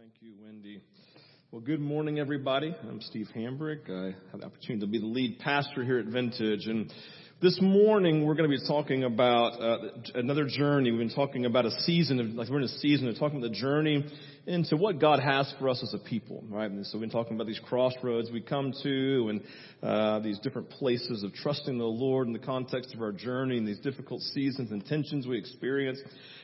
Thank you, Wendy. Well, good morning, everybody. I'm Steve Hambrick. I have the opportunity to be the lead pastor here at Vintage. And this morning, we're going to be talking about uh, another journey. We've been talking about a season of, like we're in a season of talking about the journey into what God has for us as a people, right? And so we've been talking about these crossroads we come to and uh, these different places of trusting the Lord in the context of our journey and these difficult seasons and tensions we experience.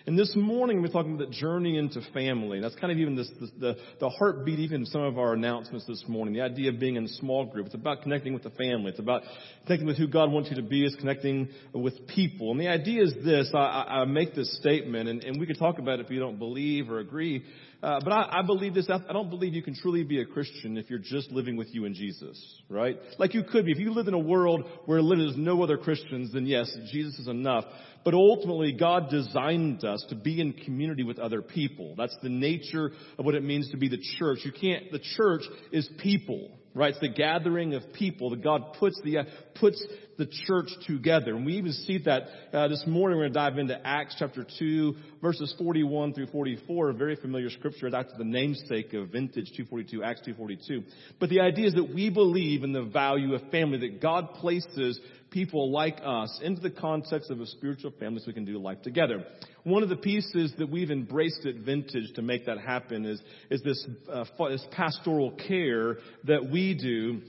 And this morning we're talking about the journey into family. That's kind of even this, this, the, the heartbeat even some of our announcements this morning. The idea of being in a small group. It's about connecting with the family. It's about connecting with who God wants you to be is connecting with people. And the idea is this. I, I make this statement and, and we can talk about it if you don't believe or agree. Uh, but I, I believe this. I don't believe you can truly be a Christian if you're just living with you and Jesus, right? Like you could be. If you live in a world where there's no other Christians, then yes, Jesus is enough. But ultimately, God designed us to be in community with other people. That's the nature of what it means to be the church. You can't, the church is people right? It's the gathering of people that God puts the uh, puts the church together, and we even see that uh, this morning. We're going to dive into Acts chapter two, verses forty-one through forty-four, a very familiar scripture. That's the namesake of Vintage two forty-two, Acts two forty-two. But the idea is that we believe in the value of family that God places people like us into the context of a spiritual family so we can do life together. One of the pieces that we've embraced at Vintage to make that happen is, is this, uh, this pastoral care that we do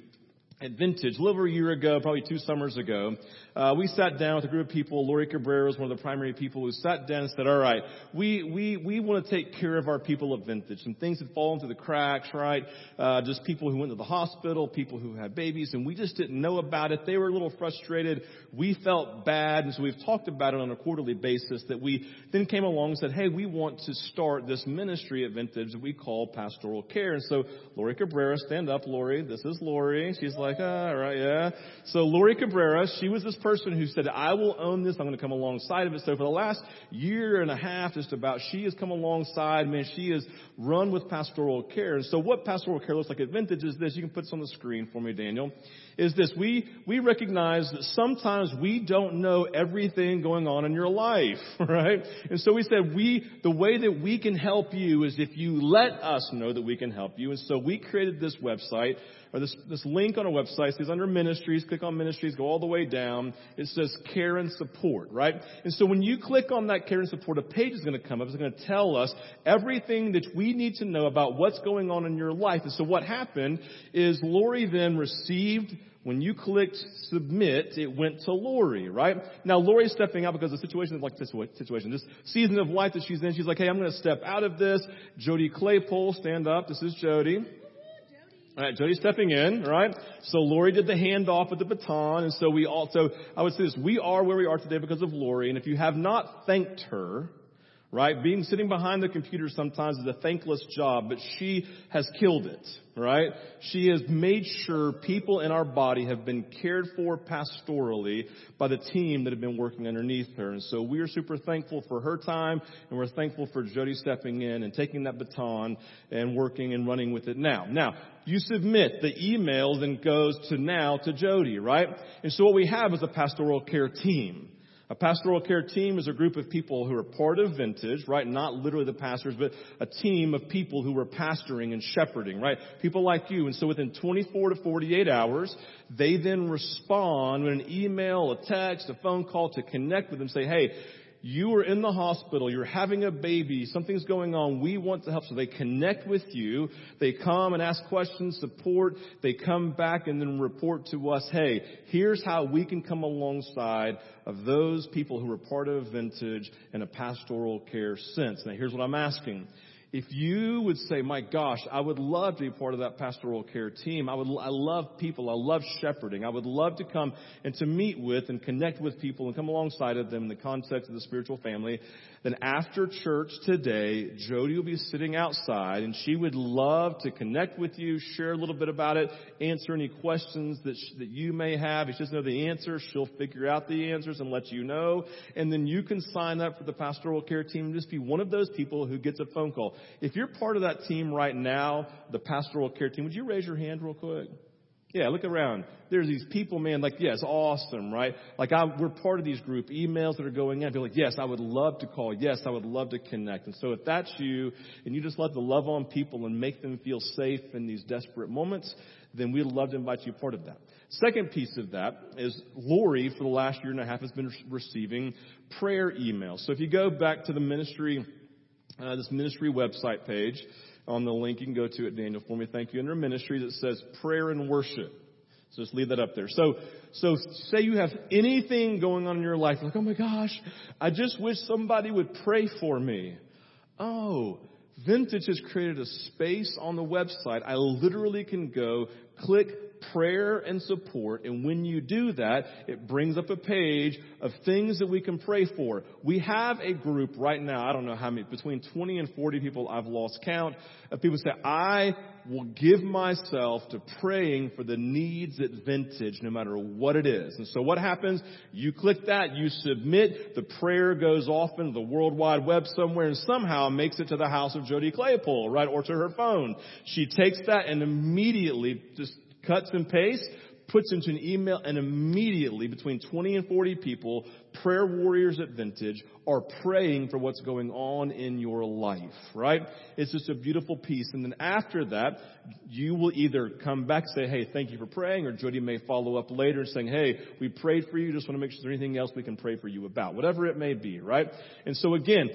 at Vintage. A little over a year ago, probably two summers ago, uh, we sat down with a group of people. Lori Cabrera was one of the primary people who sat down and said, all right, we, we, we want to take care of our people at Vintage. Some things had fallen through the cracks, right? Uh, just people who went to the hospital, people who had babies, and we just didn't know about it. They were a little frustrated. We felt bad, and so we've talked about it on a quarterly basis that we then came along and said, hey, we want to start this ministry at Vintage that we call pastoral care. And so Lori Cabrera, stand up, Lori. This is Lori. She's like, ah, right, yeah. So Lori Cabrera, she was this person who said, I will own this. I'm going to come alongside of it. So for the last year and a half, just about, she has come alongside, man, she has run with pastoral care. And so what pastoral care looks like at Vintage is this. You can put this on the screen for me, Daniel. Is this. We, we recognize that sometimes we don't know everything going on in your life, right? And so we said we, the way that we can help you is if you let us know that we can help you. And so we created this website or this, this link on a website. It says under ministries, click on ministries, go all the way down. It says care and support, right? And so when you click on that care and support, a page is going to come up. It's going to tell us everything that we need to know about what's going on in your life. And so what happened is Lori then received when you clicked submit, it went to Lori, right? Now Lori's stepping out because the situation is like this situation. This season of life that she's in, she's like, hey, I'm going to step out of this. Jody Claypole, stand up. This is Jody. All right, Jody's stepping in, right? So Lori did the handoff with the baton, and so we also, I would say this, we are where we are today because of Lori, and if you have not thanked her, right? Being sitting behind the computer sometimes is a thankless job, but she has killed it, right? She has made sure people in our body have been cared for pastorally by the team that have been working underneath her. And so we are super thankful for her time and we're thankful for Jody stepping in and taking that baton and working and running with it now. Now, you submit the email then goes to now to Jody, right? And so what we have is a pastoral care team. A pastoral care team is a group of people who are part of Vintage, right? Not literally the pastors, but a team of people who are pastoring and shepherding, right? People like you. And so within 24 to 48 hours, they then respond with an email, a text, a phone call to connect with them, say, hey, you are in the hospital, you're having a baby, something's going on, we want to help. So they connect with you, they come and ask questions, support, they come back and then report to us, hey, here's how we can come alongside of those people who are part of Vintage in a pastoral care sense. Now here's what I'm asking if you would say, my gosh, I would love to be part of that pastoral care team. I would, I love people. I love shepherding. I would love to come and to meet with and connect with people and come alongside of them in the context of the spiritual family then after church today, Jody will be sitting outside and she would love to connect with you, share a little bit about it, answer any questions that, sh- that you may have. If she doesn't know the answer, she'll figure out the answers and let you know. And then you can sign up for the pastoral care team and just be one of those people who gets a phone call. If you're part of that team right now, the pastoral care team, would you raise your hand real quick? Yeah, look around. There's these people, man, like, yes, awesome, right? Like, I, we're part of these group emails that are going in. Be like, yes, I would love to call. Yes, I would love to connect. And so if that's you, and you just love to love on people and make them feel safe in these desperate moments, then we'd love to invite you part of that. Second piece of that is Lori, for the last year and a half, has been receiving prayer emails. So if you go back to the ministry, uh, this ministry website page, on the link. You can go to it, Daniel, for me. Thank you. Under ministries, it says prayer and worship. So just leave that up there. So, so say you have anything going on in your life, like, oh my gosh, I just wish somebody would pray for me. Oh, Vintage has created a space on the website. I literally can go click prayer and support. And when you do that, it brings up a page of things that we can pray for. We have a group right now, I don't know how many, between 20 and 40 people I've lost count of people say, I will give myself to praying for the needs at Vintage no matter what it is. And so what happens? You click that, you submit, the prayer goes off into the World Wide Web somewhere and somehow makes it to the house of Jody Claypool, right? Or to her phone. She takes that and immediately just cuts and pastes, puts into an email, and immediately between 20 and 40 people, prayer warriors at Vintage, are praying for what's going on in your life, right? It's just a beautiful piece. And then after that, you will either come back say, hey, thank you for praying, or Jody may follow up later saying, hey, we prayed for you, just want to make sure there's anything else we can pray for you about. Whatever it may be, right? And so again,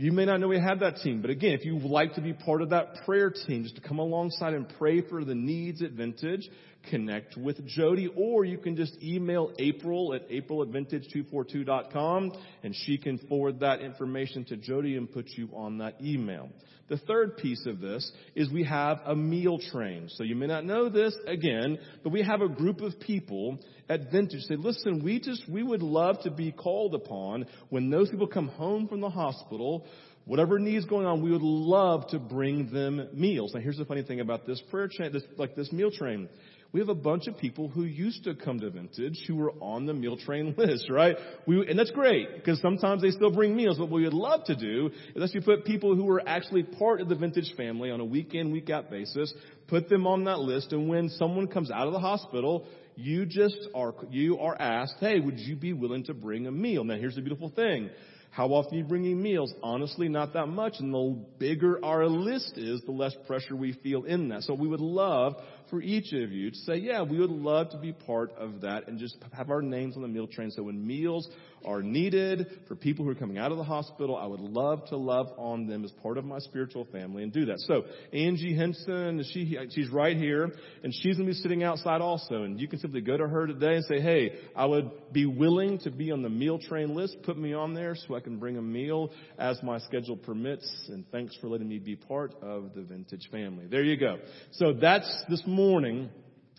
you may not know we have that team, but again, if you would like to be part of that prayer team, just to come alongside and pray for the needs at Vintage, connect with Jody, or you can just email April at april at vintage242.com, and she can forward that information to Jody and put you on that email. The third piece of this is we have a meal train. So you may not know this again, but we have a group of people at Vintage say, listen, we just, we would love to be called upon when those people come home from the hospital whatever needs going on, we would love to bring them meals. Now, here's the funny thing about this prayer chain, this, like this meal train we have a bunch of people who used to come to Vintage who were on the meal train list, right? We, and that's great because sometimes they still bring meals. What we would love to do is actually put people who were actually part of the Vintage family on a week in, week out basis, put them on that list, and when someone comes out of the hospital, you just are, you are asked, hey, would you be willing to bring a meal? Now here's the beautiful thing. How often are you bringing meals? Honestly, not that much. And the bigger our list is, the less pressure we feel in that. So we would love for each of you to say, yeah, we would love to be part of that and just have our names on the meal train. So when meals are needed for people who are coming out of the hospital, I would love to love on them as part of my spiritual family and do that. So Angie Henson, she, she's right here and she's going to be sitting outside also. And you can simply go to her today and say, hey, I would be willing to be on the meal train list. Put me on there so I can bring a meal as my schedule permits. And thanks for letting me be part of the vintage family. There you go. So that's this morning morning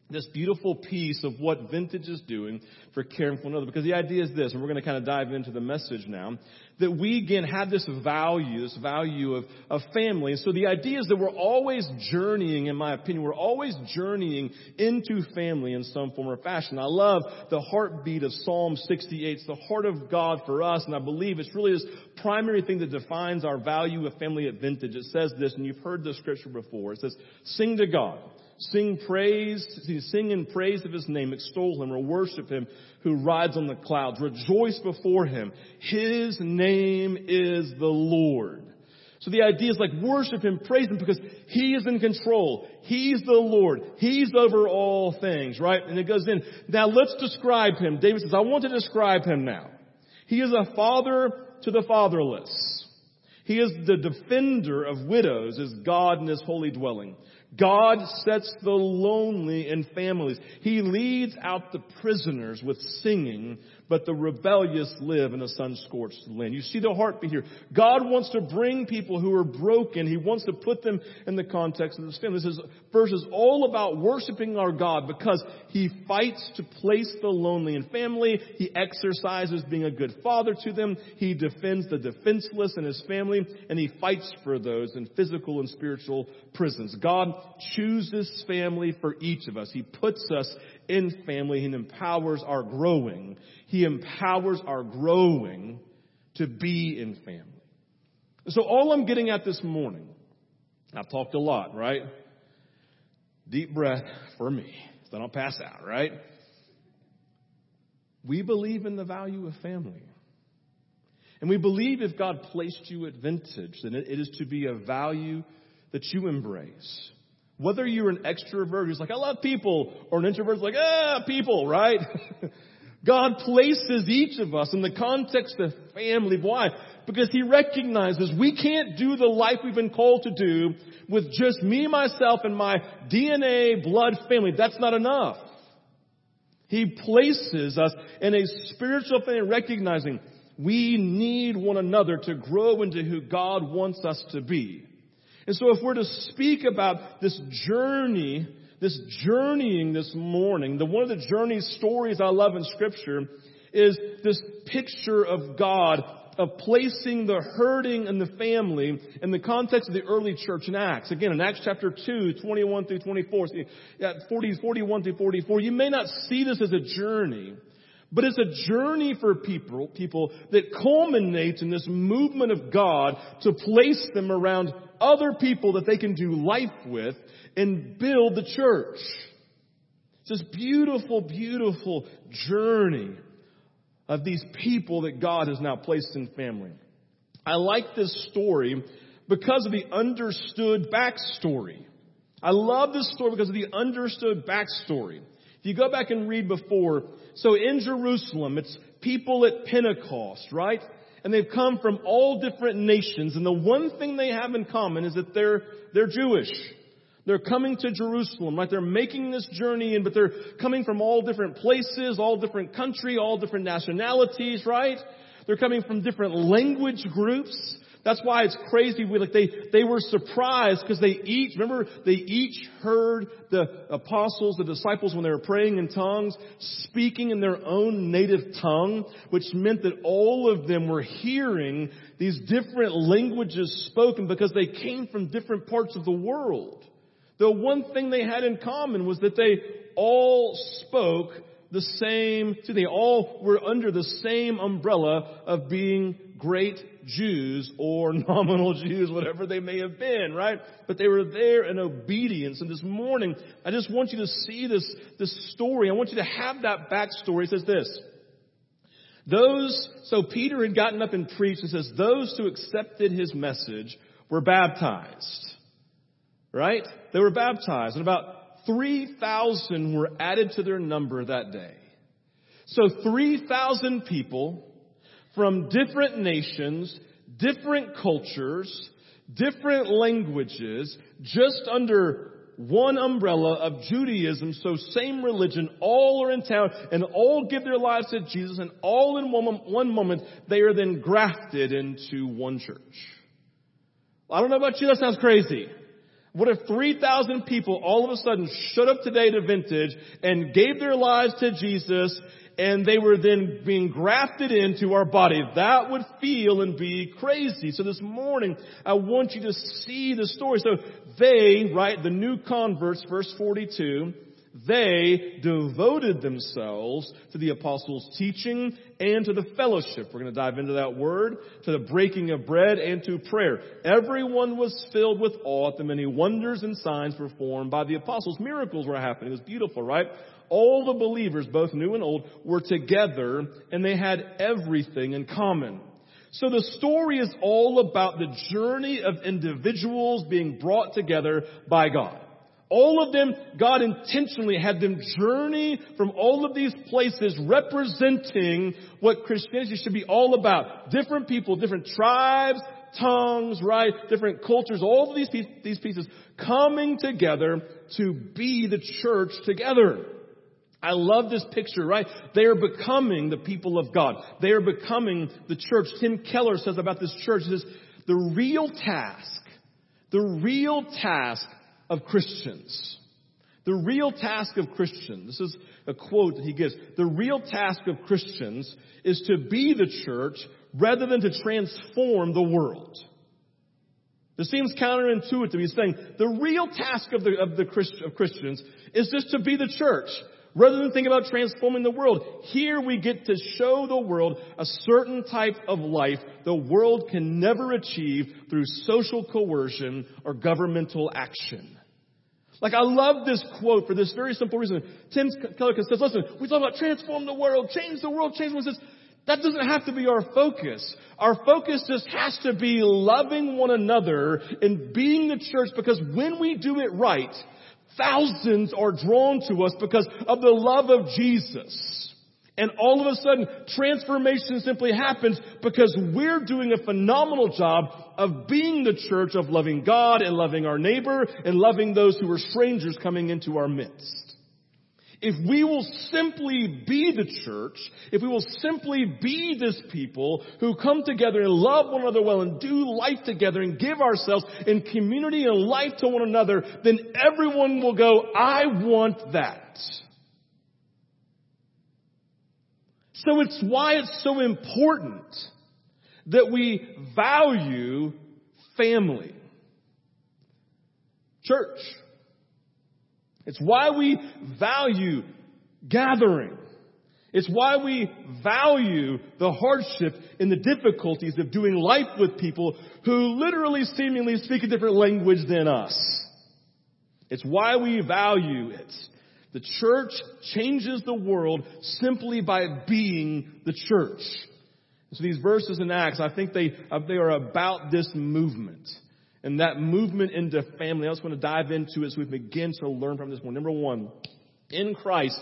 this beautiful piece of what Vintage is doing for caring for another. Because the idea is this, and we're going to kind of dive into the message now, that we again have this value, this value of, of family. And so the idea is that we're always journeying, in my opinion, we're always journeying into family in some form or fashion. I love the heartbeat of Psalm 68. It's the heart of God for us, and I believe it's really this primary thing that defines our value of family at Vintage. It says this, and you've heard this scripture before. It says, sing to God. Sing praise, sing in praise of his name, extol him or worship him who rides on the clouds. Rejoice before him. His name is the Lord. So the idea is like worship him, praise him because he is in control. He's the Lord. He's over all things, right? And it goes in. Now let's describe him. David says, I want to describe him now. He is a father to the fatherless. He is the defender of widows as God in his holy dwelling. God sets the lonely in families. He leads out the prisoners with singing but the rebellious live in a sun-scorched land. You see the heartbeat here. God wants to bring people who are broken. He wants to put them in the context of this family. This is, verse is all about worshiping our God because He fights to place the lonely in family. He exercises being a good father to them. He defends the defenseless in His family and He fights for those in physical and spiritual prisons. God chooses family for each of us. He puts us in family and empowers our growing. He empowers our growing to be in family. So all I'm getting at this morning, I've talked a lot, right? Deep breath for me. so I don't pass out, right? We believe in the value of family. And we believe if God placed you at vintage, then it is to be a value that you embrace. Whether you're an extrovert who's like, I love people, or an introvert who's like, ah, people, right? God places each of us in the context of family. Why? Because He recognizes we can't do the life we've been called to do with just me, myself, and my DNA, blood family. That's not enough. He places us in a spiritual family recognizing we need one another to grow into who God wants us to be. And so if we're to speak about this journey, this journeying this morning, the one of the journey stories I love in scripture is this picture of God of placing the hurting and the family in the context of the early church in Acts. Again, in Acts chapter 2, 21 through 24, 40, 41 through 44, you may not see this as a journey, but it's a journey for people, people that culminates in this movement of God to place them around other people that they can do life with and build the church. It's this beautiful, beautiful journey of these people that God has now placed in family. I like this story because of the understood backstory. I love this story because of the understood backstory. If you go back and read before, so in Jerusalem, it's people at Pentecost, right? And they've come from all different nations, and the one thing they have in common is that they're, they're Jewish. They're coming to Jerusalem, right? They're making this journey and but they're coming from all different places, all different country, all different nationalities, right? They're coming from different language groups. That's why it's crazy. We, like they, they were surprised because they each, remember, they each heard the apostles, the disciples when they were praying in tongues, speaking in their own native tongue, which meant that all of them were hearing these different languages spoken because they came from different parts of the world. The one thing they had in common was that they all spoke the same, so they all were under the same umbrella of being great Jews or nominal Jews, whatever they may have been, right? But they were there in obedience. And this morning, I just want you to see this, this story. I want you to have that backstory. It says this. Those, so Peter had gotten up and preached and says, those who accepted his message were baptized. Right? They were baptized and about 3,000 were added to their number that day. So 3,000 people from different nations, different cultures, different languages, just under one umbrella of Judaism, so same religion, all are in town and all give their lives to Jesus and all in one, one moment they are then grafted into one church. I don't know about you, that sounds crazy. What if 3,000 people all of a sudden showed up today to Vintage and gave their lives to Jesus and they were then being grafted into our body? That would feel and be crazy. So this morning, I want you to see the story. So they, right, the new converts, verse 42, they devoted themselves to the apostles' teaching and to the fellowship. We're going to dive into that word, to the breaking of bread and to prayer. Everyone was filled with awe at the many wonders and signs performed by the apostles. Miracles were happening. It was beautiful, right? All the believers, both new and old, were together and they had everything in common. So the story is all about the journey of individuals being brought together by God. All of them, God intentionally had them journey from all of these places representing what Christianity should be all about. Different people, different tribes, tongues, right? Different cultures, all of these, these pieces coming together to be the church together. I love this picture, right? They are becoming the people of God. They are becoming the church. Tim Keller says about this church, says, the real task, the real task of Christians. The real task of Christians, this is a quote that he gives, the real task of Christians is to be the church rather than to transform the world. This seems counterintuitive. He's saying the real task of the, of the Christ, of Christians is just to be the church rather than think about transforming the world. Here we get to show the world a certain type of life the world can never achieve through social coercion or governmental action. Like I love this quote for this very simple reason. Tim Keller says, listen, we talk about transform the world, change the world, change the world. That doesn't have to be our focus. Our focus just has to be loving one another and being the church because when we do it right, thousands are drawn to us because of the love of Jesus. And all of a sudden, transformation simply happens because we're doing a phenomenal job of being the church of loving God and loving our neighbor and loving those who are strangers coming into our midst. If we will simply be the church, if we will simply be this people who come together and love one another well and do life together and give ourselves in community and life to one another, then everyone will go, I want that. So it's why it's so important that we value family. Church. It's why we value gathering. It's why we value the hardship and the difficulties of doing life with people who literally seemingly speak a different language than us. It's why we value it. The church changes the world simply by being the church. So these verses in Acts, I think they, uh, they are about this movement. And that movement into family. I just want to dive into as we begin to learn from this one. Number one, in Christ,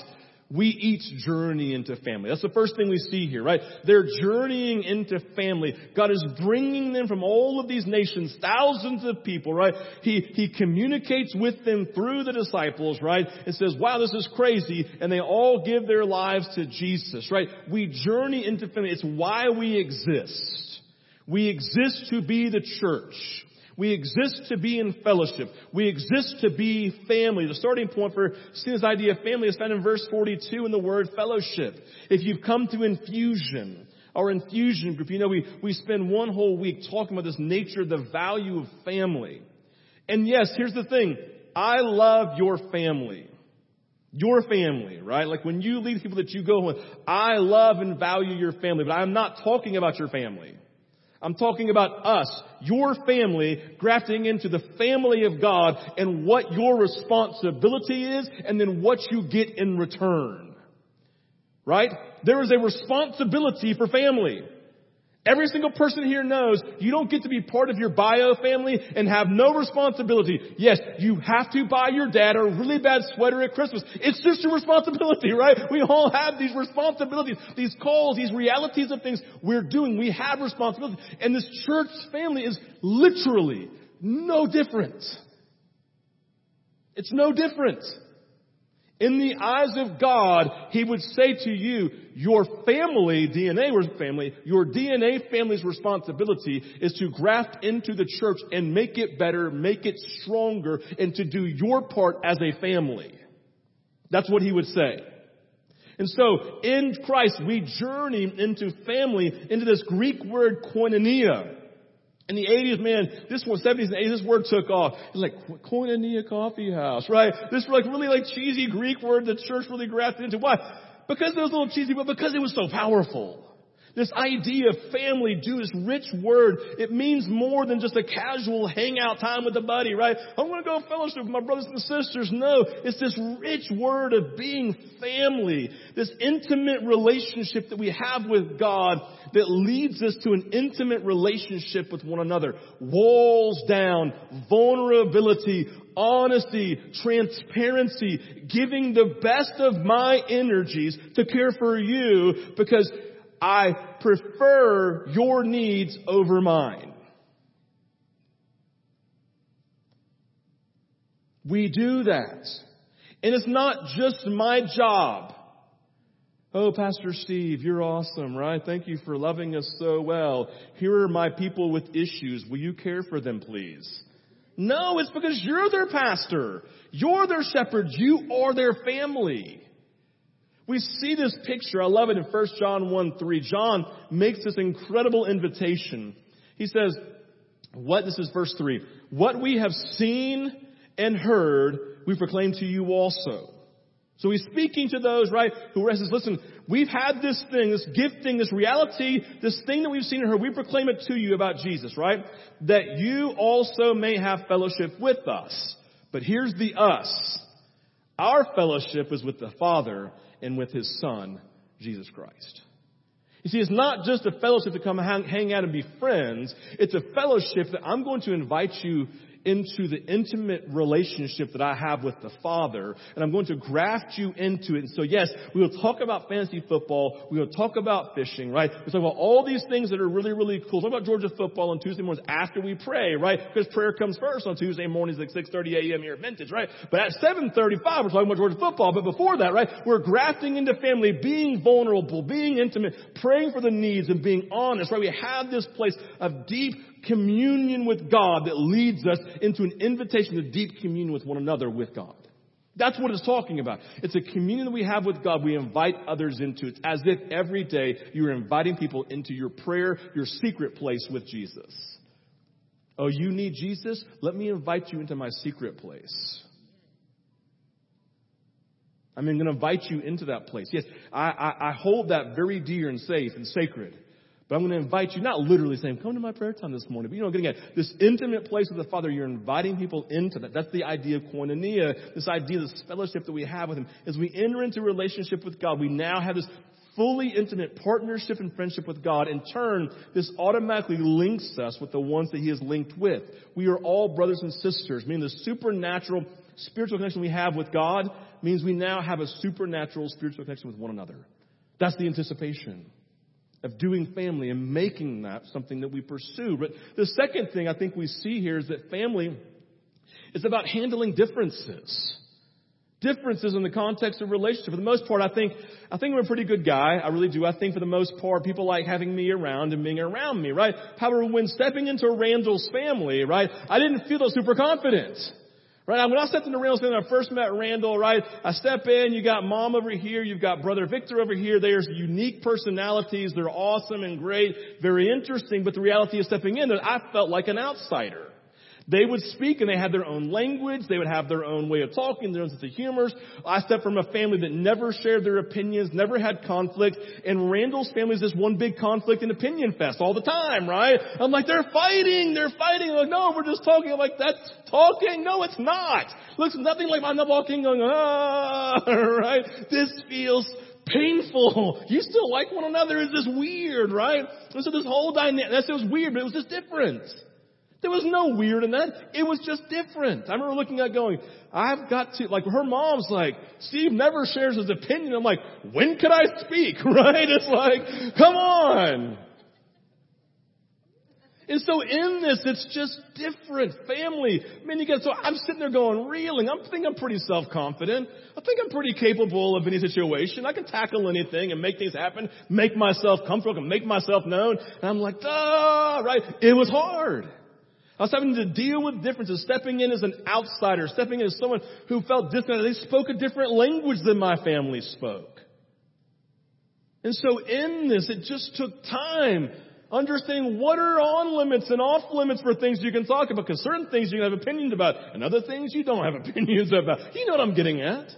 we each journey into family. That's the first thing we see here, right? They're journeying into family. God is bringing them from all of these nations, thousands of people, right? He, he communicates with them through the disciples, right? And says, wow, this is crazy. And they all give their lives to Jesus, right? We journey into family. It's why we exist. We exist to be the church. We exist to be in fellowship. We exist to be family. The starting point for seeing this idea of family is found in verse 42 in the word fellowship. If you've come to infusion, our infusion group, you know, we, we spend one whole week talking about this nature, the value of family. And yes, here's the thing. I love your family. Your family, right? Like when you lead people that you go with, I love and value your family, but I'm not talking about your family. I'm talking about us, your family, grafting into the family of God and what your responsibility is and then what you get in return. Right? There is a responsibility for family. Every single person here knows you don't get to be part of your bio family and have no responsibility. Yes, you have to buy your dad a really bad sweater at Christmas. It's just your responsibility, right? We all have these responsibilities, these calls, these realities of things we're doing. We have responsibility. And this church family is literally no different. It's no different. In the eyes of God, He would say to you, your family, DNA family, your DNA family's responsibility is to graft into the church and make it better, make it stronger, and to do your part as a family. That's what He would say. And so, in Christ, we journey into family, into this Greek word koinonia. In the 80s, man, this one, 70s and 80s, this word took off. It's like koinonia coffee house, right? This like really like cheesy Greek word the church really grafted into. Why? Because it was a little cheesy, but because it was so powerful. This idea of family, this rich word, it means more than just a casual hangout time with a buddy, right? I'm gonna go fellowship with my brothers and sisters. No, it's this rich word of being family. This intimate relationship that we have with God that leads us to an intimate relationship with one another. Walls down, vulnerability, honesty, transparency, giving the best of my energies to care for you because I prefer your needs over mine. We do that. And it's not just my job. Oh, Pastor Steve, you're awesome, right? Thank you for loving us so well. Here are my people with issues. Will you care for them, please? No, it's because you're their pastor. You're their shepherd. You are their family. We see this picture. I love it in 1 John 1 3. John makes this incredible invitation. He says, what, this is verse 3. What we have seen and heard, we proclaim to you also. So he's speaking to those, right, who says, listen, we've had this thing, this gifting, this reality, this thing that we've seen and heard, we proclaim it to you about Jesus, right? That you also may have fellowship with us. But here's the us. Our fellowship is with the Father and with His Son, Jesus Christ. You see, it's not just a fellowship to come hang, out and be friends. It's a fellowship that I'm going to invite you into the intimate relationship that I have with the Father, and I'm going to graft you into it. And so yes, we will talk about fantasy football, we will talk about fishing, right? We talk about all these things that are really, really cool. Talk about Georgia football on Tuesday mornings after we pray, right? Because prayer comes first on Tuesday mornings at 6.30 a.m. here at Vintage, right? But at 7.35 we're talking about Georgia football, but before that, right, we're grafting into family, being vulnerable, being intimate, praying for the needs and being honest, right? We have this place of deep communion with God that leads us into an invitation to deep communion with one another with God. That's what it's talking about. It's a communion that we have with God. We invite others into. it. as if every day you're inviting people into your prayer, your secret place with Jesus. Oh, you need Jesus? Let me invite you into my secret place. I'm going to invite you into that place. Yes, I, I, I hold that very dear and safe and sacred. But I'm going to invite you, not literally saying, come to my prayer time this morning, but you know, getting at this intimate place with the Father, you're inviting people into that. That's the idea of koinonia, this idea, this fellowship that we have with Him. As we enter into relationship with God, we now have this fully intimate partnership and friendship with God. In turn, this automatically links us with the ones that He is linked with. We are all brothers and sisters, meaning the supernatural spiritual connection we have with God means we now have a supernatural spiritual connection with one another. That's the anticipation of doing family and making that something that we pursue. But the second thing I think we see here is that family is about handling differences. Differences in the context of relationship. For the most part, I think, I think I'm a pretty good guy. I really do. I think for the most part, people like having me around and being around me, right? However, when stepping into Randall's family, right, I didn't feel super confident. Right? When I stepped in into Randall's when I first met Randall, right? I step in, you got mom over here, you've got brother Victor over here. There's unique personalities. They're awesome and great, very interesting, but the reality of stepping in I felt like an outsider. They would speak and they had their own language. They would have their own way of talking, their own sense of humor. I step from a family that never shared their opinions, never had conflict. And Randall's family is this one big conflict and opinion fest all the time, right? I'm like, they're fighting, they're fighting. I'm like, no, we're just talking. I'm like, that's talking? No, it's not. Looks nothing like I'm not walking going, ah, right? This feels painful. You still like one another. Is this weird, right? And so this whole dynamic, that's, it was weird, but it was just different. There was no weird in that. It was just different. I remember looking at going, I've got to, like her mom's like, Steve never shares his opinion. I'm like, when could I speak? Right? It's like, come on. And so in this, it's just different. Family. Man, you get, so I'm sitting there going, reeling. I'm thinking I'm pretty self-confident. I think I'm pretty capable of any situation. I can tackle anything and make things happen, make myself comfortable, make myself known. And I'm like, duh, right? It was hard. I was having to deal with differences, stepping in as an outsider, stepping in as someone who felt different. They spoke a different language than my family spoke. And so in this, it just took time understanding what are on limits and off limits for things you can talk about, because certain things you can have opinions about, and other things you don't have opinions about. You know what I'm getting at.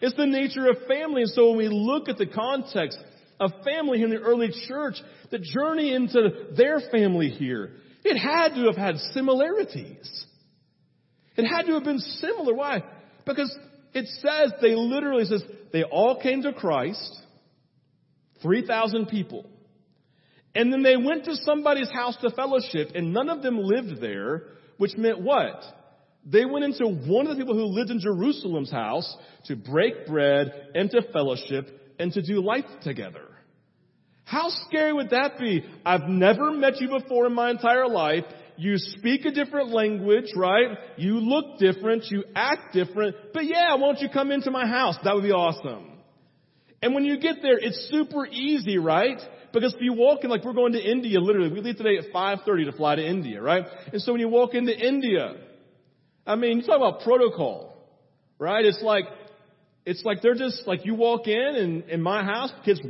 It's the nature of family. And so when we look at the context of family in the early church, the journey into their family here, it had to have had similarities. It had to have been similar. Why? Because it says, they literally says, they all came to Christ, 3,000 people. And then they went to somebody's house to fellowship, and none of them lived there, which meant what? They went into one of the people who lived in Jerusalem's house to break bread and to fellowship and to do life together. How scary would that be? I've never met you before in my entire life. You speak a different language, right? You look different. You act different. But yeah, won't you come into my house? That would be awesome. And when you get there, it's super easy, right? Because if you walk in, like we're going to India, literally, we leave today at 5.30 to fly to India, right? And so when you walk into India, I mean, you talk about protocol, right? It's like, it's like they're just like you walk in and in my house, kids to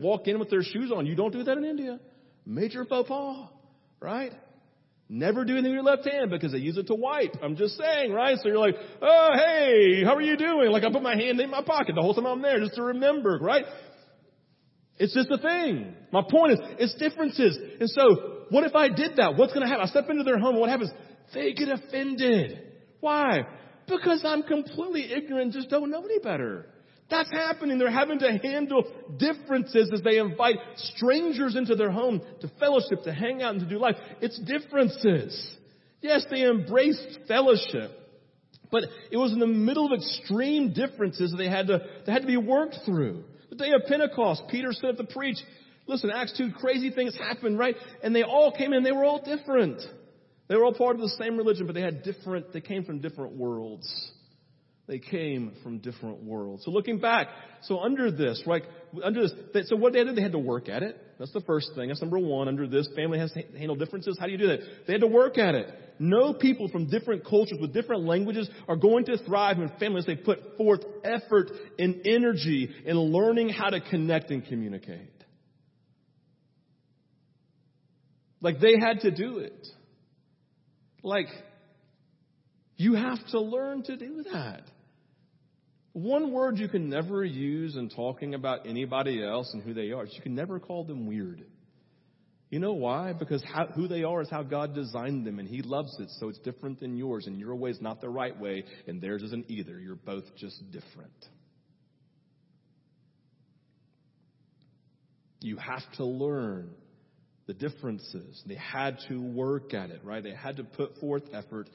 walk in with their shoes on. You don't do that in India. Major faux pas, right? Never do anything with your left hand because they use it to wipe. I'm just saying, right? So you're like, oh, hey, how are you doing? Like I put my hand in my pocket the whole time I'm there just to remember, right? It's just a thing. My point is, it's differences. And so, what if I did that? What's going to happen? I step into their home. What happens? They get offended. Why? Because I'm completely ignorant, just don't know any better. That's happening. They're having to handle differences as they invite strangers into their home to fellowship, to hang out, and to do life. It's differences. Yes, they embraced fellowship, but it was in the middle of extreme differences that they had to, they had to be worked through. The day of Pentecost, Peter stood up to preach. Listen, Acts 2, crazy things happened, right? And they all came in, they were all different. They were all part of the same religion, but they had different, they came from different worlds. They came from different worlds. So looking back, so under this, right, under this, so what they to they had to work at it. That's the first thing. That's number one. Under this, family has to handle differences. How do you do that? They had to work at it. No people from different cultures with different languages are going to thrive in families. They put forth effort and energy in learning how to connect and communicate. Like they had to do it. Like, you have to learn to do that. One word you can never use in talking about anybody else and who they are is you can never call them weird. You know why? Because how, who they are is how God designed them, and He loves it, so it's different than yours, and your way is not the right way, and theirs isn't either. You're both just different. You have to learn the differences. They had to work at it, right? They had to put forth effort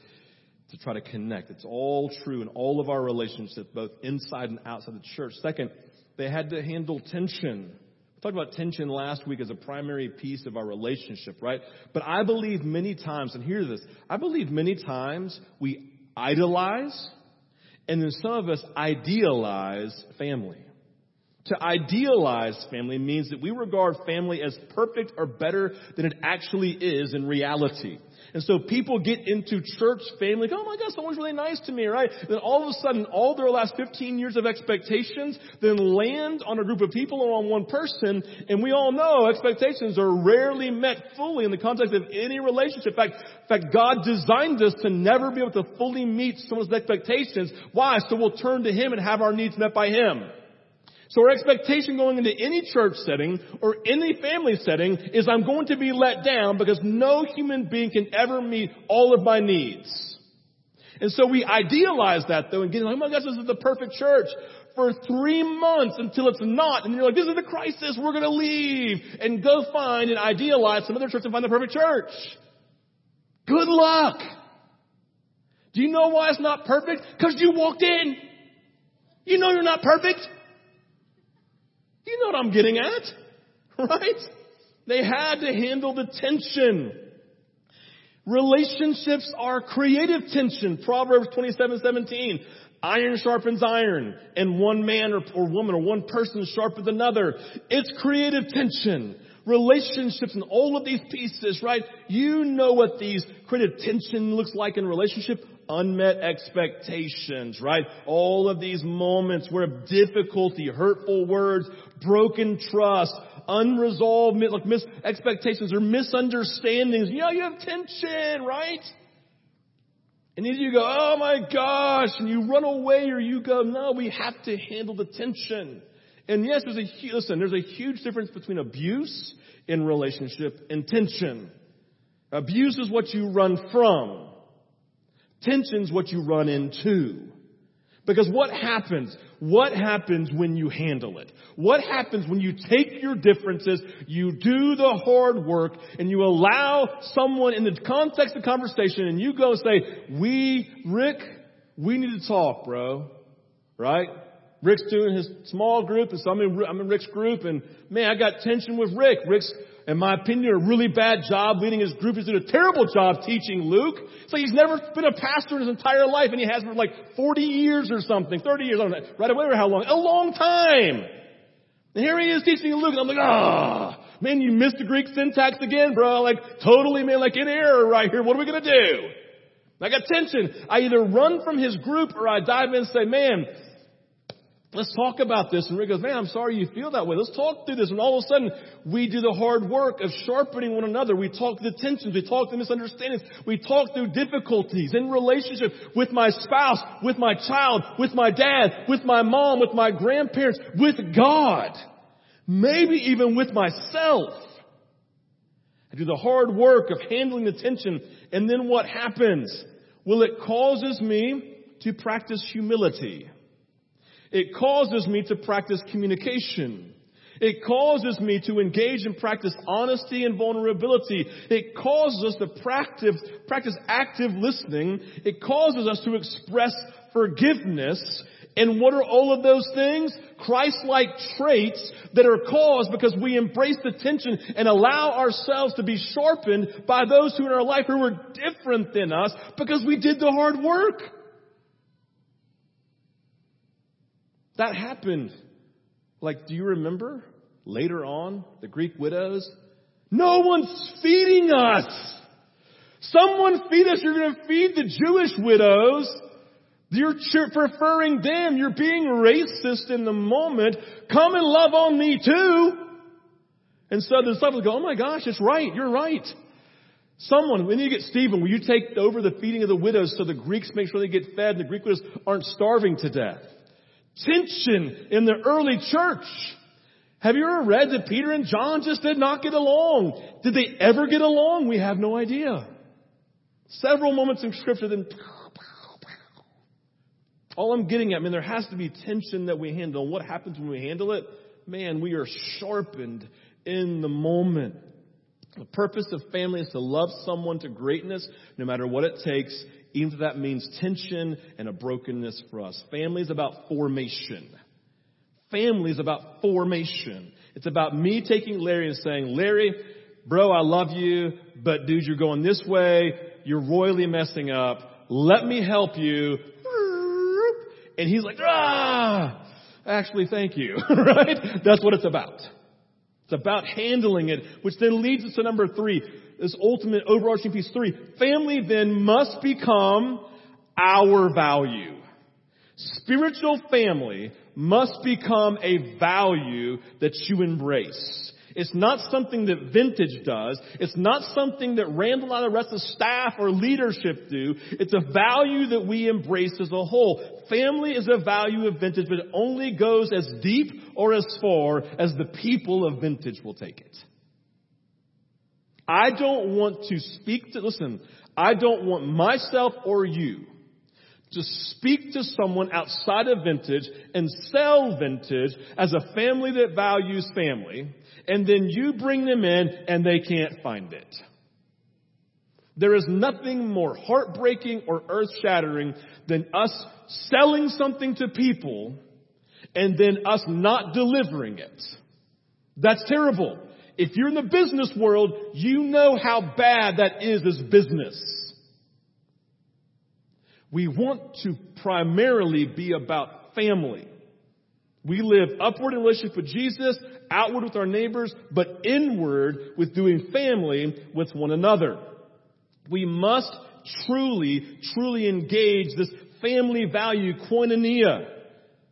to try to connect. It's all true in all of our relationships, both inside and outside the church. Second, they had to handle tension. We talked about tension last week as a primary piece of our relationship, right? But I believe many times, and hear this, I believe many times we idolize, and then some of us idealize family. To idealize family means that we regard family as perfect or better than it actually is in reality. And so people get into church family, like, oh my God, someone's really nice to me, right? Then all of a sudden, all their last 15 years of expectations then land on a group of people or on one person. And we all know expectations are rarely met fully in the context of any relationship. In fact, in fact, God designed us to never be able to fully meet someone's expectations. Why? So we'll turn to Him and have our needs met by Him. So our expectation going into any church setting or any family setting is I'm going to be let down because no human being can ever meet all of my needs. And so we idealize that though and get, like, oh my gosh, this is the perfect church for three months until it's not. And you're like, this is the crisis. We're going to leave and go find and idealize some other church and find the perfect church. Good luck. Do you know why it's not perfect? Because you walked in. You know you're not perfect. You know what I'm getting at, right? They had to handle the tension. Relationships are creative tension. Proverbs 27, 17. Iron sharpens iron, and one man or, or woman or one person sharpens another. It's creative tension relationships and all of these pieces, right? You know what these creative tension looks like in relationship unmet expectations, right? All of these moments where difficulty, hurtful words, broken trust, unresolved like mis- expectations or misunderstandings. You know, you have tension, right? And either you go, oh my gosh, and you run away or you go, no, we have to handle the tension. And yes, there's a, listen, there's a huge difference between abuse in relationship and tension. Abuse is what you run from. Tension's what you run into. Because what happens? What happens when you handle it? What happens when you take your differences, you do the hard work, and you allow someone in the context of conversation and you go say, we, Rick, we need to talk, bro. Right? Rick's doing his small group, and so I'm in, I'm in Rick's group, and man, I got tension with Rick. Rick's in my opinion, a really bad job leading his group. He's doing a terrible job teaching Luke. It's like he's never been a pastor in his entire life, and he has for like 40 years or something, 30 years, I don't know, right away or how long? A long time. And here he is teaching Luke, and I'm like, ah, man, you missed the Greek syntax again, bro. Like, totally, man, like in error right here. What are we gonna do? I got tension. I either run from his group or I dive in and say, man, Let's talk about this. And Rick goes, man, I'm sorry you feel that way. Let's talk through this. And all of a sudden, we do the hard work of sharpening one another. We talk the tensions. We talk the misunderstandings. We talk through difficulties in relationship with my spouse, with my child, with my dad, with my mom, with my grandparents, with God. Maybe even with myself. I do the hard work of handling the tension. And then what happens? Well, it causes me to practice humility. It causes me to practice communication. It causes me to engage and practice honesty and vulnerability. It causes us to practice, practice active listening. It causes us to express forgiveness. And what are all of those things? Christ-like traits that are caused because we embrace the tension and allow ourselves to be sharpened by those who in our life who are different than us because we did the hard work. That happened. Like, do you remember later on the Greek widows? No one's feeding us. Someone feed us. You're going to feed the Jewish widows. You're preferring them. You're being racist in the moment. Come and love on me too. And so the disciples go, oh my gosh, it's right. You're right. Someone, when you get Stephen, will you take over the feeding of the widows so the Greeks make sure they get fed and the Greek widows aren't starving to death? Tension in the early church. Have you ever read that Peter and John just did not get along? Did they ever get along? We have no idea. Several moments in scripture, then all I'm getting at, I mean, there has to be tension that we handle. What happens when we handle it? Man, we are sharpened in the moment. The purpose of family is to love someone to greatness, no matter what it takes, even if that means tension and a brokenness for us. Family is about formation. Family is about formation. It's about me taking Larry and saying, Larry, bro, I love you, but dude, you're going this way. You're royally messing up. Let me help you. And he's like, ah, actually, thank you, right? That's what it's about. It's about handling it, which then leads us to number three, this ultimate overarching piece three. Family then must become our value. Spiritual family must become a value that you embrace. It's not something that vintage does. It's not something that Randall and the rest of staff or leadership do. It's a value that we embrace as a whole. Family is a value of vintage, but it only goes as deep or as far as the people of vintage will take it. I don't want to speak to, listen, I don't want myself or you to speak to someone outside of vintage and sell vintage as a family that values family, and then you bring them in and they can't find it. There is nothing more heartbreaking or earth shattering than us selling something to people and then us not delivering it. That's terrible. If you're in the business world, you know how bad that is as business. We want to primarily be about family. We live upward in relationship with Jesus, outward with our neighbors, but inward with doing family with one another. We must truly, truly engage this family value, koinonia.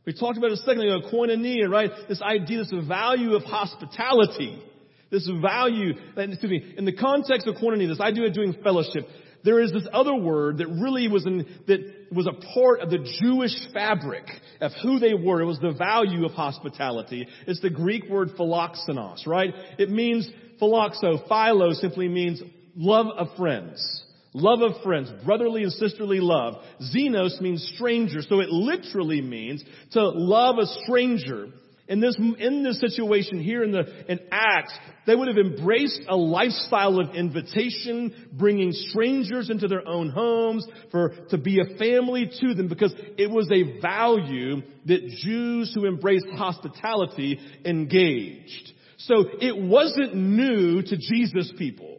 We talked about it a second ago, koinonia, right? This idea, this value of hospitality. This value, excuse me, in the context of koinonia, this idea of doing fellowship, there is this other word that really was in, that was a part of the Jewish fabric of who they were. It was the value of hospitality. It's the Greek word philoxenos, right? It means philoxo. Philo simply means love of friends. Love of friends, brotherly and sisterly love. Xenos means stranger, so it literally means to love a stranger. In this, in this situation here in the, in Acts, they would have embraced a lifestyle of invitation, bringing strangers into their own homes for, to be a family to them because it was a value that Jews who embraced hospitality engaged. So it wasn't new to Jesus people.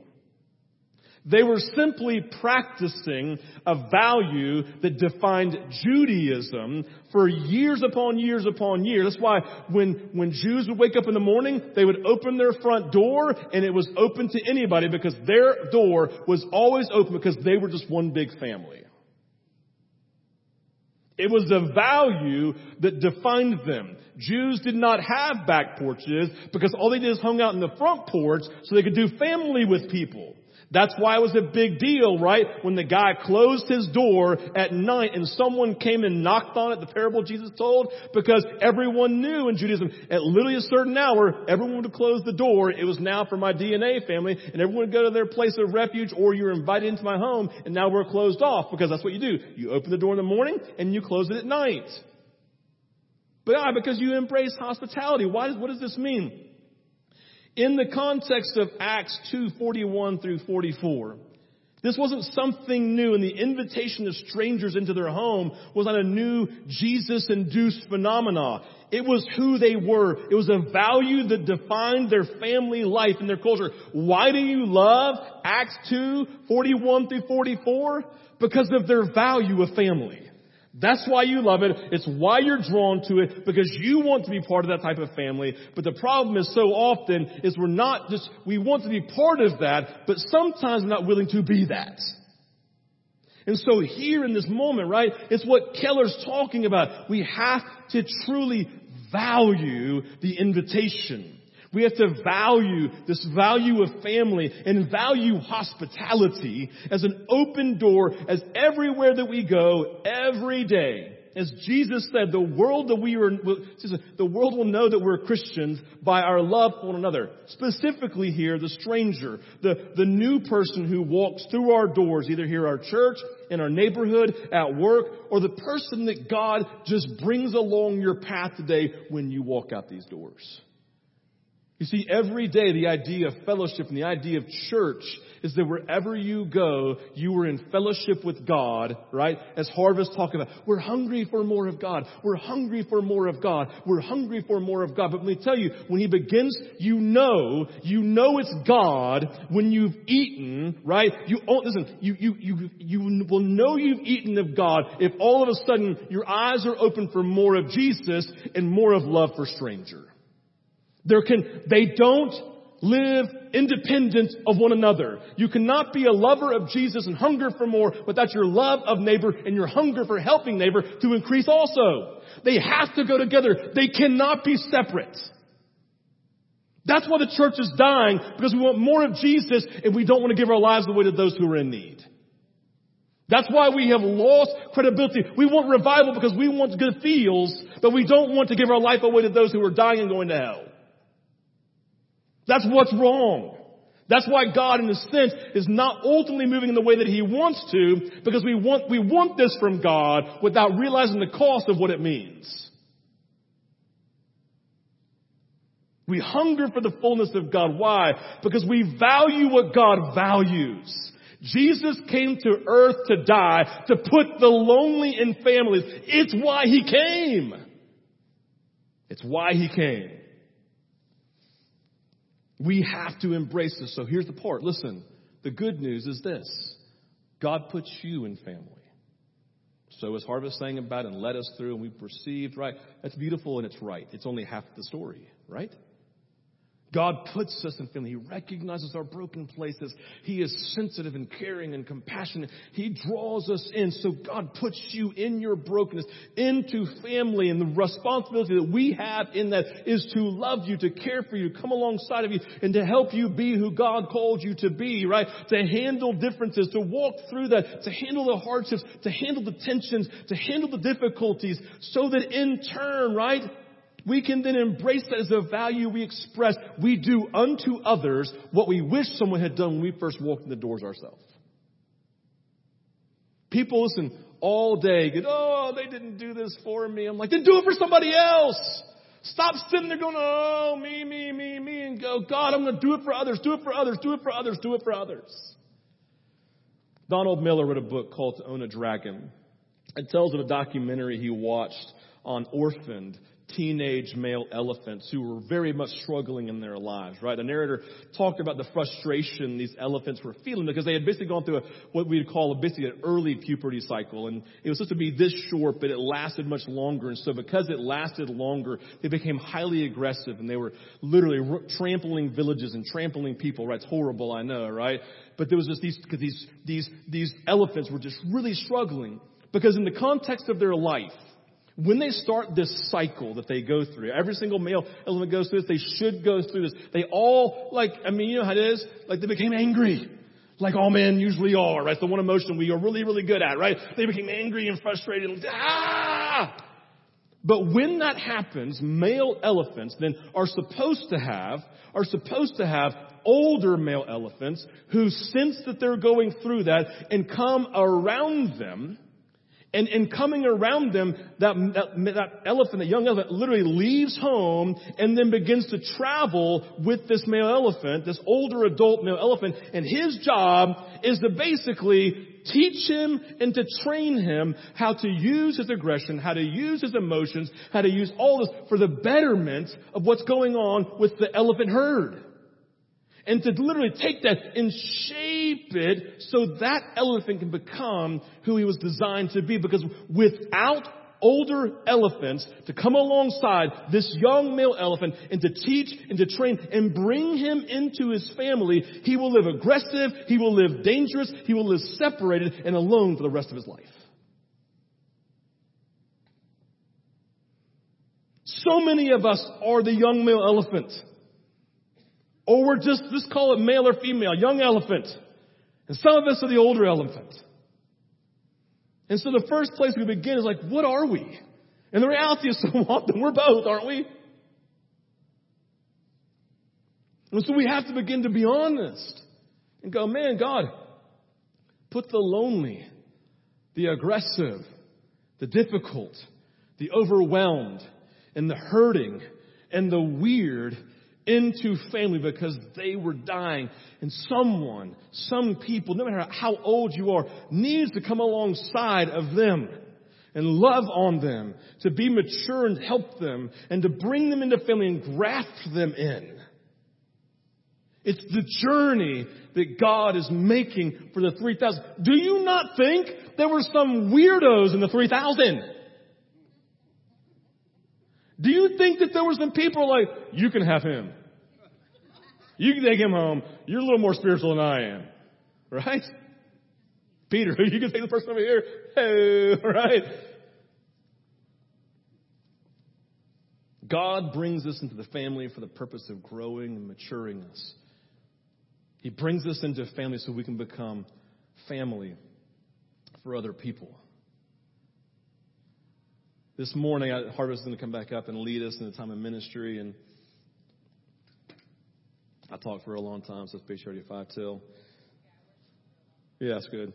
They were simply practicing a value that defined Judaism for years upon years upon years. That's why when, when Jews would wake up in the morning, they would open their front door and it was open to anybody because their door was always open because they were just one big family. It was the value that defined them. Jews did not have back porches because all they did is hung out in the front porch so they could do family with people. That's why it was a big deal, right? When the guy closed his door at night and someone came and knocked on it, the parable Jesus told, because everyone knew in Judaism, at literally a certain hour, everyone would close the door. It was now for my DNA family, and everyone would go to their place of refuge, or you're invited into my home, and now we're closed off, because that's what you do. You open the door in the morning, and you close it at night. But why? Because you embrace hospitality. Why does, what does this mean? In the context of Acts 2:41 through 44. This wasn't something new, and the invitation of strangers into their home was not a new Jesus-induced phenomena. It was who they were. It was a value that defined their family life and their culture. Why do you love Acts 2, 41 through 44? Because of their value of family. That's why you love it. It's why you're drawn to it because you want to be part of that type of family. But the problem is so often is we're not just, we want to be part of that, but sometimes we're not willing to be that. And so here in this moment, right, it's what Keller's talking about. We have to truly value the invitation. We have to value this value of family and value hospitality as an open door as everywhere that we go every day. As Jesus said, the world that we are, the world will know that we're Christians by our love for one another. Specifically here, the stranger, the, the new person who walks through our doors, either here at our church, in our neighborhood, at work, or the person that God just brings along your path today when you walk out these doors. You see, every day the idea of fellowship and the idea of church is that wherever you go, you are in fellowship with God, right? As Harvest talked about, we're hungry for more of God. We're hungry for more of God. We're hungry for more of God. But let me tell you, when He begins, you know, you know it's God when you've eaten, right? You, listen, you, you, you, you will know you've eaten of God if all of a sudden your eyes are open for more of Jesus and more of love for stranger. There can, they don't live independent of one another. You cannot be a lover of Jesus and hunger for more without your love of neighbor and your hunger for helping neighbor to increase also. They have to go together. They cannot be separate. That's why the church is dying, because we want more of Jesus and we don't want to give our lives away to those who are in need. That's why we have lost credibility. We want revival because we want good feels, but we don't want to give our life away to those who are dying and going to hell. That's what's wrong. That's why God, in a sense, is not ultimately moving in the way that He wants to, because we want, we want this from God without realizing the cost of what it means. We hunger for the fullness of God. Why? Because we value what God values. Jesus came to earth to die, to put the lonely in families. It's why He came. It's why He came. We have to embrace this. So here's the part. Listen, the good news is this. God puts you in family. So as Harvest sang about and led us through and we perceived, right? That's beautiful and it's right. It's only half the story, right? God puts us in family. He recognizes our broken places. He is sensitive and caring and compassionate. He draws us in. So God puts you in your brokenness into family. And the responsibility that we have in that is to love you, to care for you, to come alongside of you, and to help you be who God called you to be, right? To handle differences, to walk through that, to handle the hardships, to handle the tensions, to handle the difficulties, so that in turn, right? We can then embrace that as a value we express. We do unto others what we wish someone had done when we first walked in the doors ourselves. People listen all day, go, oh, they didn't do this for me. I'm like, then do it for somebody else. Stop sitting there going, oh, me, me, me, me, and go, God, I'm going to do it for others, do it for others, do it for others, do it for others. Donald Miller wrote a book called To Own a Dragon. It tells of a documentary he watched on orphaned teenage male elephants who were very much struggling in their lives, right? The narrator talked about the frustration these elephants were feeling because they had basically gone through a, what we'd call a, basically an early puberty cycle. And it was supposed to be this short, but it lasted much longer. And so because it lasted longer, they became highly aggressive and they were literally r- trampling villages and trampling people, right? It's horrible, I know, right? But there was just these, because these, these, these elephants were just really struggling because in the context of their life, when they start this cycle that they go through, every single male element goes through this, they should go through this. They all, like, I mean, you know how it is? Like, they became angry. Like all men usually are, right? The one emotion we are really, really good at, right? They became angry and frustrated. And, Ah! But when that happens, male elephants then are supposed to have, are supposed to have older male elephants who sense that they're going through that and come around them and, and coming around them, that, that, that elephant, that young elephant, literally leaves home and then begins to travel with this male elephant, this older adult male elephant, and his job is to basically teach him and to train him how to use his aggression, how to use his emotions, how to use all this for the betterment of what's going on with the elephant herd and to literally take that and shape it so that elephant can become who he was designed to be. Because without older elephants to come alongside this young male elephant and to teach and to train and bring him into his family, he will live aggressive, he will live dangerous, he will live separated and alone for the rest of his life. So many of us are the young male elephant. Or we're just, just call it male or female, young elephant. And some of us are the older elephant. And so the first place we begin is like, what are we? And the reality is so often we're both, aren't we? And so we have to begin to be honest and go, man, God, put the lonely, the aggressive, the difficult, the overwhelmed, and the hurting, and the weird into family because they were dying. And someone, some people, no matter how old you are, needs to come alongside of them and love on them, to be mature and help them, and to bring them into family and graft them in. It's the journey that God is making for the 3,000. Do you not think there were some weirdos in the 3,000? Do you think that there were some people like, you can have him? You can take him home. You're a little more spiritual than I am. Right? Peter, you can take the person over here. Hey, right? God brings us into the family for the purpose of growing and maturing us. He brings us into a family so we can become family for other people. This morning, Harvest is going to come back up and lead us in a time of ministry and I talked for a long time, so it's page 35 till. Yeah, that's good.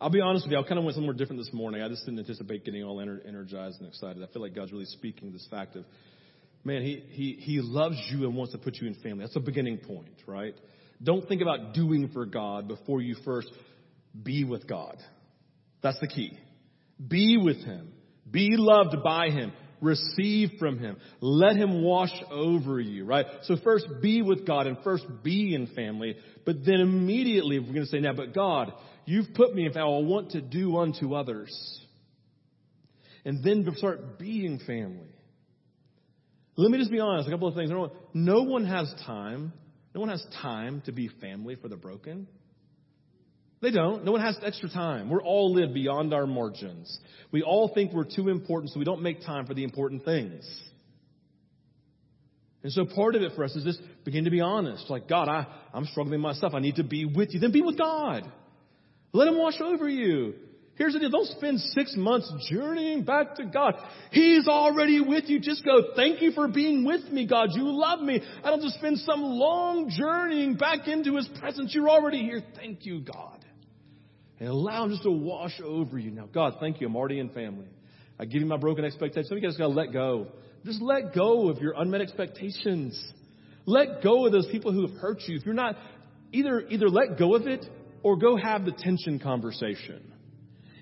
I'll be honest with you, I kind of went somewhere different this morning. I just didn't anticipate getting all energized and excited. I feel like God's really speaking this fact of, man, he, he, he loves you and wants to put you in family. That's a beginning point, right? Don't think about doing for God before you first be with God. That's the key. Be with Him. Be loved by Him. Receive from Him. Let Him wash over you, right? So first be with God and first be in family, but then immediately we're going to say, now, but God, you've put me in family. I want to do unto others. And then start being family. Let me just be honest, a couple of things. No one has time. No one has time to be family for the broken. They don't. No one has extra time. We're all live beyond our margins. We all think we're too important, so we don't make time for the important things. And so part of it for us is just begin to be honest. Like, God, I, I'm struggling myself. I need to be with you. Then be with God. Let Him wash over you. Here's the deal. Don't spend six months journeying back to God. He's already with you. Just go, thank you for being with me, God. You love me. I don't just spend some long journeying back into His presence. You're already here. Thank you, God and allow Him just to wash over you. Now, God, thank you. I'm already in family. I give you my broken expectations. Some of you guys got to let go. Just let go of your unmet expectations. Let go of those people who have hurt you. If you're not, either, either let go of it or go have the tension conversation.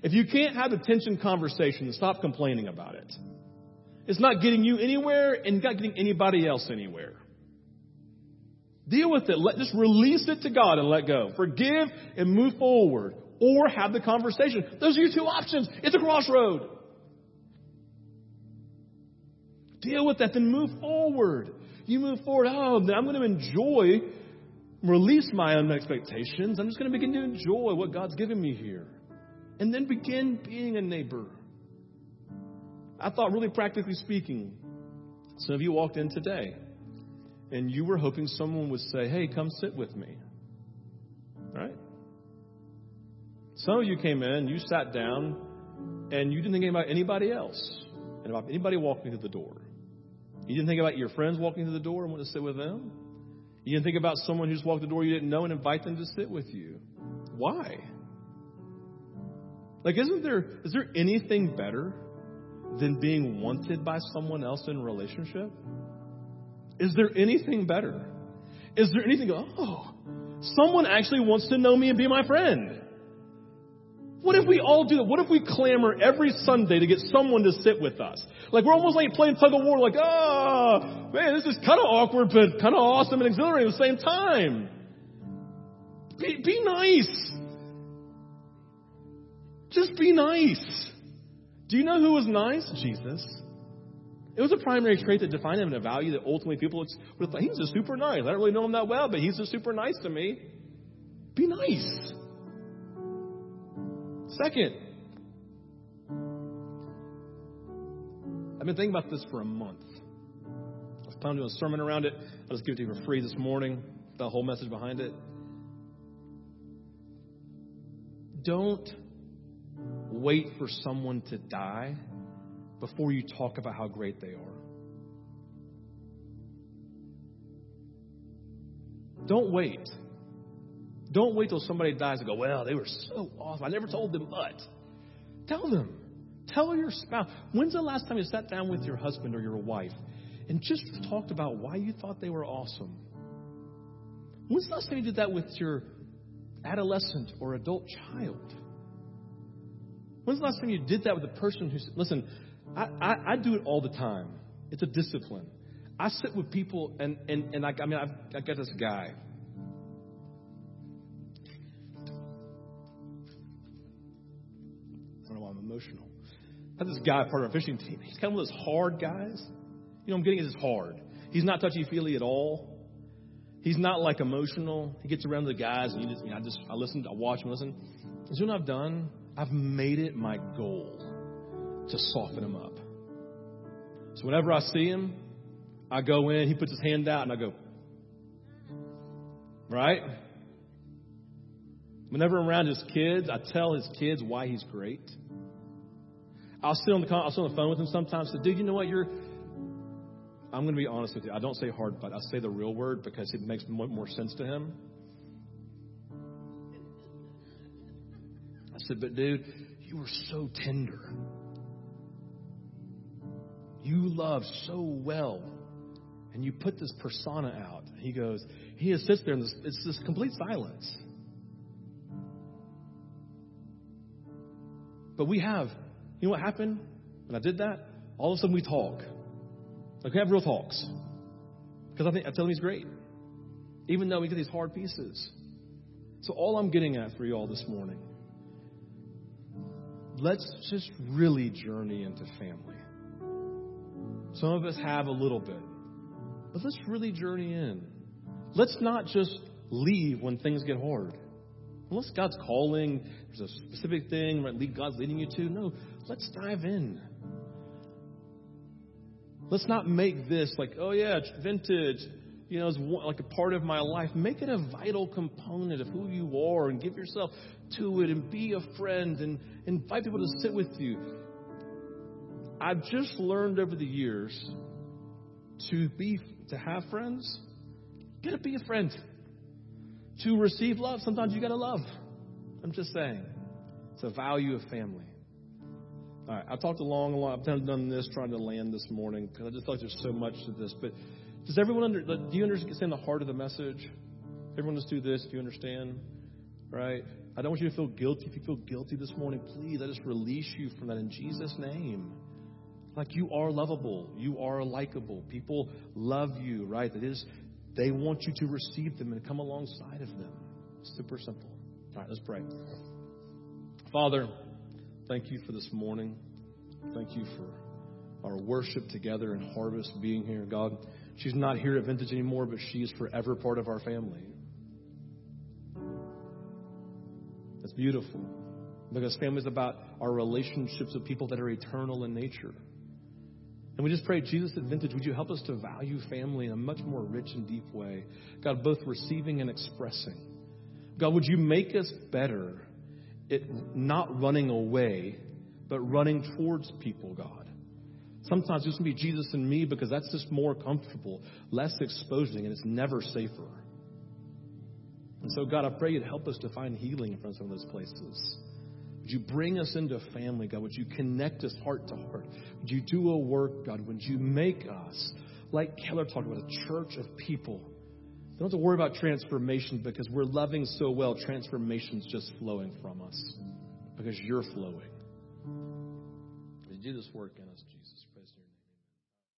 If you can't have the tension conversation, stop complaining about it. It's not getting you anywhere and not getting anybody else anywhere. Deal with it. Let, just release it to God and let go. Forgive and move forward or have the conversation. Those are your two options. It's a crossroad. Deal with that, then move forward. You move forward. Oh, then I'm going to enjoy, release my own expectations. I'm just going to begin to enjoy what God's given me here. And then begin being a neighbor. I thought, really practically speaking, some of you walked in today and you were hoping someone would say, Hey, come sit with me. Right? Some of you came in, you sat down, and you didn't think about anybody else and about anybody walking through the door. You didn't think about your friends walking through the door and want to sit with them. You didn't think about someone who just walked the door you didn't know and invite them to sit with you. Why? Like, isn't there, is there anything better than being wanted by someone else in a relationship? Is there anything better? Is there anything, oh, someone actually wants to know me and be my friend? What if we all do that? What if we clamor every Sunday to get someone to sit with us? Like we're almost like playing tug of war, like, oh, man, this is kind of awkward, but kind of awesome and exhilarating at the same time. Be, be nice. Just be nice. Do you know who was nice? Jesus. It was a primary trait that defined him and a value that ultimately people would have thought, he's just super nice. I don't really know him that well, but he's just super nice to me. Be nice. Second, I've been thinking about this for a month. I was planning to do a sermon around it. I'll just give it to you for free this morning, the whole message behind it. Don't wait for someone to die before you talk about how great they are. Don't wait. Don't wait till somebody dies and go, well, they were so awesome. I never told them, but tell them. Tell your spouse. When's the last time you sat down with your husband or your wife and just talked about why you thought they were awesome? When's the last time you did that with your adolescent or adult child? When's the last time you did that with a person who's, listen, I, I, I do it all the time. It's a discipline. I sit with people and, and, and I, I mean, I've, I got this guy emotional. I had this guy, part of our fishing team. He's kind of one of those hard guys. You know, I'm getting is hard. He's not touchy feely at all. He's not like emotional. He gets around the guys, and you just, you know, I just, I listen, I watch him, listen. And so what I've done, I've made it my goal to soften him up. So whenever I see him, I go in, he puts his hand out, and I go, right? Whenever I'm around his kids, I tell his kids why he's great. I'll sit on the I'll sit on the phone with him sometimes. Say, dude, you know what? You're. I'm going to be honest with you. I don't say hard but I say the real word because it makes more sense to him. I said, but dude, you were so tender. You love so well. And you put this persona out. He goes, he sits there and it's this complete silence. But we have you know what happened when I did that? All of a sudden we talk. Like we have real talks. Because I think I tell him he's great. Even though we get these hard pieces. So all I'm getting at for you all this morning, let's just really journey into family. Some of us have a little bit. But let's really journey in. Let's not just leave when things get hard. Unless God's calling, there's a specific thing God's leading you to. No, let's dive in. Let's not make this like, oh yeah, vintage. You know, like a part of my life. Make it a vital component of who you are and give yourself to it and be a friend and invite people to sit with you. I've just learned over the years to be to have friends. Get to be a friend to receive love, sometimes you got to love. I'm just saying. It's a value of family. All right, I talked a long, long. I've done this trying to land this morning because I just thought there's so much to this. But does everyone under? Do you understand the heart of the message? Everyone, just do this. Do you understand? Right? I don't want you to feel guilty. If you feel guilty this morning, please, I just release you from that in Jesus' name. Like you are lovable, you are likable. People love you, right? That is they want you to receive them and come alongside of them. Super simple. All right, let's pray. Father, thank you for this morning. Thank you for our worship together and harvest being here. God, she's not here at Vintage anymore, but she is forever part of our family. That's beautiful because family is about our relationships with people that are eternal in nature. And we just pray, Jesus at Vintage, would you help us to value family in a much more rich and deep way? God, both receiving and expressing. God, would you make us better at not running away, but running towards people, God? Sometimes it's going to be Jesus and me because that's just more comfortable, less exposing, and it's never safer. And so, God, I pray you'd help us to find healing from some of those places. Would you bring us into family, God? Would you connect us heart to heart? Would you do a work, God? Would you make us, like Keller talked about, a church of people? Don't have to worry about transformation because we're loving so well, transformation's just flowing from us because you're flowing. Do this work in us, Jesus?